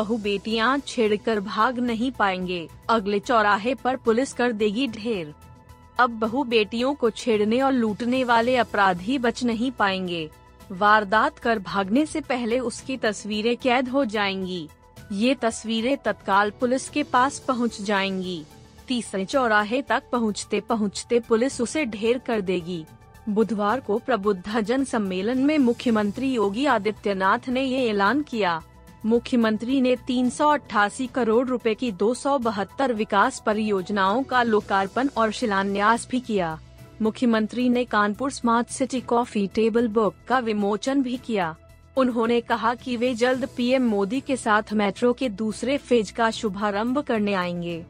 बहु बेटियाँ छेड़कर भाग नहीं पाएँगे। अगले चौराहे पर पुलिस कर देगी ढेर। अब बहु बेटियों को छेड़ने और लूटने वाले अपराधी बच नहीं पाएँगे। वारदात कर भागने से पहले उसकी तस्वीरें कैद हो जाएँगी। ये तस्वीरें तत्काल पुलिस के पास पहुँच जाएँगी। तीसरे चौराहे तक पहुँचते पहुँचते पुलिस उसे ढेर कर देगी। बुधवार को प्रबुद्ध जन सम्मेलन में मुख्यमंत्री योगी आदित्यनाथ ने ये ऐलान किया। मुख्यमंत्री ने तीन सौ अठासी करोड़ रुपए की दो सौ बहत्तर विकास परियोजनाओं का लोकार्पण और शिलान्यास भी किया। मुख्यमंत्री ने Kanpur smart city coffee table book का विमोचन भी किया। उन्होंने कहा कि वे जल्द पीएम मोदी के साथ मेट्रो के दूसरे फ़ेज़ का शुभारंभ करने आएँगे।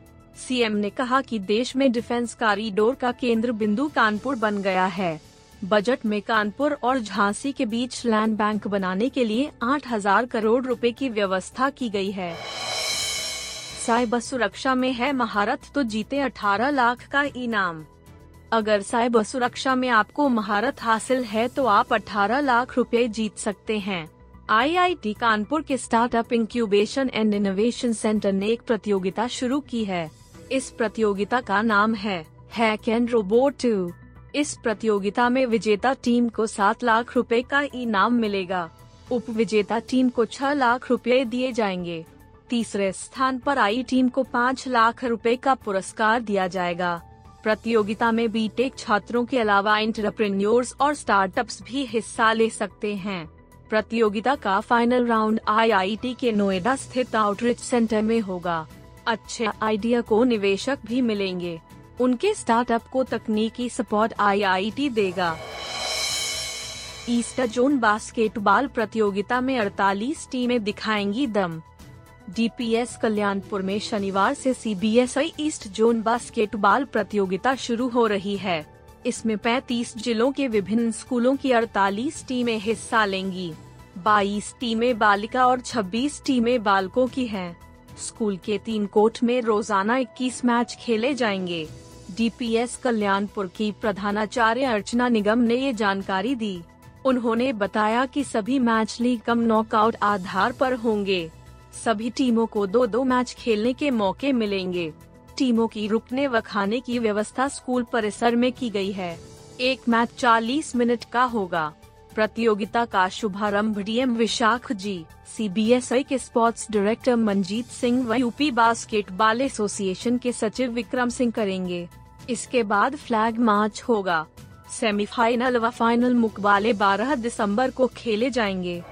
सीएम ने कहा कि देश में डिफेंस कॉरिडोर का केंद्र बिंदु कानपुर बन गया है। बजट में कानपुर और झांसी के बीच लैंड बैंक बनाने के लिए 8000 करोड़ रुपए की व्यवस्था की गई है। साइबर सुरक्षा में है महारत तो जीते 18 लाख का इनाम। अगर साइबर सुरक्षा में आपको महारत हासिल है तो आप 18 लाख रुपए जीत सकते हैं। आईआईटी कानपुर के startup incubation and innovation centre ने एक प्रतियोगिता शुरू की है। इस प्रतियोगिता का नाम है हैक एंड रोबोट टू। इस प्रतियोगिता में विजेता टीम को सात लाख रुपए का इनाम मिलेगा। उप विजेता टीम को छह लाख रुपए दिए जाएँगे। तीसरे स्थान पर आई टीम को पाँच लाख रुपए का पुरस्कार दिया जाएगा। प्रतियोगिता में बीटेक छात्रों के अलावा इंटरप्रेन्योर्स और स्टार्टअप्स भी हिस्सा ले सकते हैं। प्रतियोगिता का फाइनल राउंड आईआईटी के नोएडा स्थित आउटरीच सेंटर में होगा। अच्छे आइडिया को निवेशक भी मिलेंगे। उनके स्टार्टअप को तकनीकी सपोर्ट आईआईटी देगा। ईस्टर जोन बास्केटबॉल प्रतियोगिता में 48 टीमें दिखाएँगी दम। डीपीएस कल्याणपुर में शनिवार से सीबीएसई ईस्ट जोन बास्केटबॉल प्रतियोगिता शुरू हो रही है। इसमें 35 जिलों के विभिन्न स्कूलों की 48 टीमें हिस्सा लेंगी। 22 टीमें बालिका और 26 टीमें बालकों की हैं। स्कूल के तीन कोर्ट में रोज़ाना 21 मैच खेले जाएँगे। डीपीएस कल्याणपुर की प्रधानाचार्य अर्चना निगम ने ये जानकारी दी। उन्होंने बताया कि सभी मैच लीग कम नॉकआउट आधार पर होंगे। सभी टीमों को दो दो मैच खेलने के मौके मिलेंगे। टीमों की रुकने व खाने की व्यवस्था स्कूल परिसर में की गई है। एक मैच 40 मिनट का होगा। प्रतियोगिता का शुभारंभ डीएम विशाख जी सीबीएसई के स्पोर्ट्स डायरेक्टर मंजीत सिंह व यूपी बास्केटबॉल एसोसिएशन के सचिव विक्रम सिंह करेंगे। इसके बाद फ्लैग मार्च होगा। सेमीफाइनल व फाइनल मुकाबले 12 दिसंबर को खेले जाएँगे।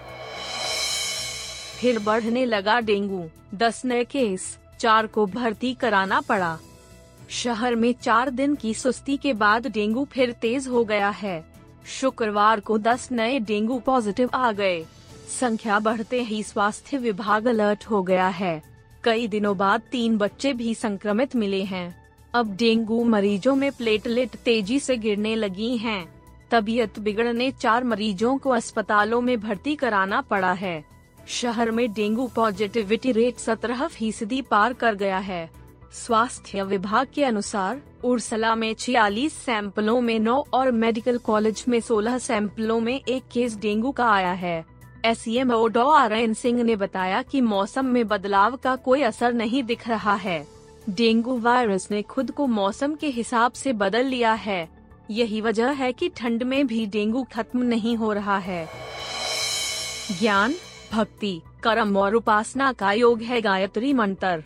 फिर बढ़ने लगा डेंगू। दस नए केस, चार को भर्ती कराना पड़ा। शहर में चार दिन की सुस्ती के बाद डेंगू फिर तेज हो गया है। शुक्रवार को दस नए डेंगू पॉजिटिव आ गए। संख्या बढ़ते ही स्वास्थ्य विभाग अलर्ट हो गया है। कई दिनों बाद तीन बच्चे भी संक्रमित मिले हैं। अब डेंगू मरीजों में प्लेटलेट तेज़ी से गिरने लगी हैं। तबीयत बिगड़ने चार मरीजों को अस्पतालों में भर्ती कराना पड़ा है। शहर में डेंगू पॉजिटिविटी रेट सत्रह फ़ीसदी पार कर गया है। स्वास्थ्य विभाग के अनुसार, उर्सला में छियालीस सैंपलों में नौ और मेडिकल कॉलेज में 16 सैंपलों में एक केस डेंगू का आया है। S M Dr R Singh ने बताया कि मौसम में बदलाव का कोई असर नहीं दिख रहा है। डेंगू वायरस ने खुद को मौसम के हिसाब से बदल लिया है। यही वजह है कि ठंड में भी डेंगू खत्म नहीं हो रहा है। ज्ञान, भक्ति, कर्म और उपासना का योग है गायत्री मंत्र।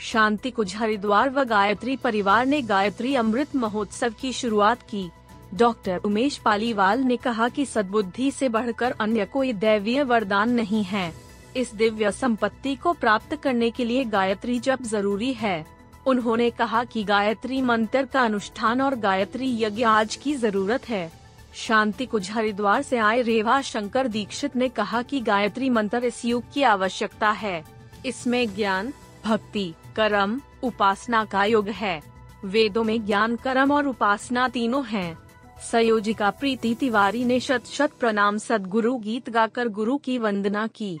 शांति कुछ हरिद्वार व गायत्री परिवार ने गायत्री अमृत महोत्सव की शुरुआत की। डॉक्टर उमेश पालीवाल ने कहा कि सद्बुद्धि से बढ़कर अन्य कोई दैवीय वरदान नहीं है। इस दिव्य संपत्ति को प्राप्त करने के लिए गायत्री जप ज़रूरी है। उन्होंने कहा कि गायत्री मंत्र का अनुष्ठान और गायत्री यज्ञ आज की ज़रूरत है। शांति कुछ हरिद्वार से आए रेवा शंकर दीक्षित ने कहा कि गायत्री मंत्र इस युग की आवश्यकता है। इसमें ज्ञान, भक्ति, कर्म, उपासना का युग है। वेदों में ज्ञान, कर्म और उपासना तीनों हैं। संयोजिका प्रीति तिवारी ने शत शत प्रणाम सदगुरु गीत गाकर गुरु की वंदना की।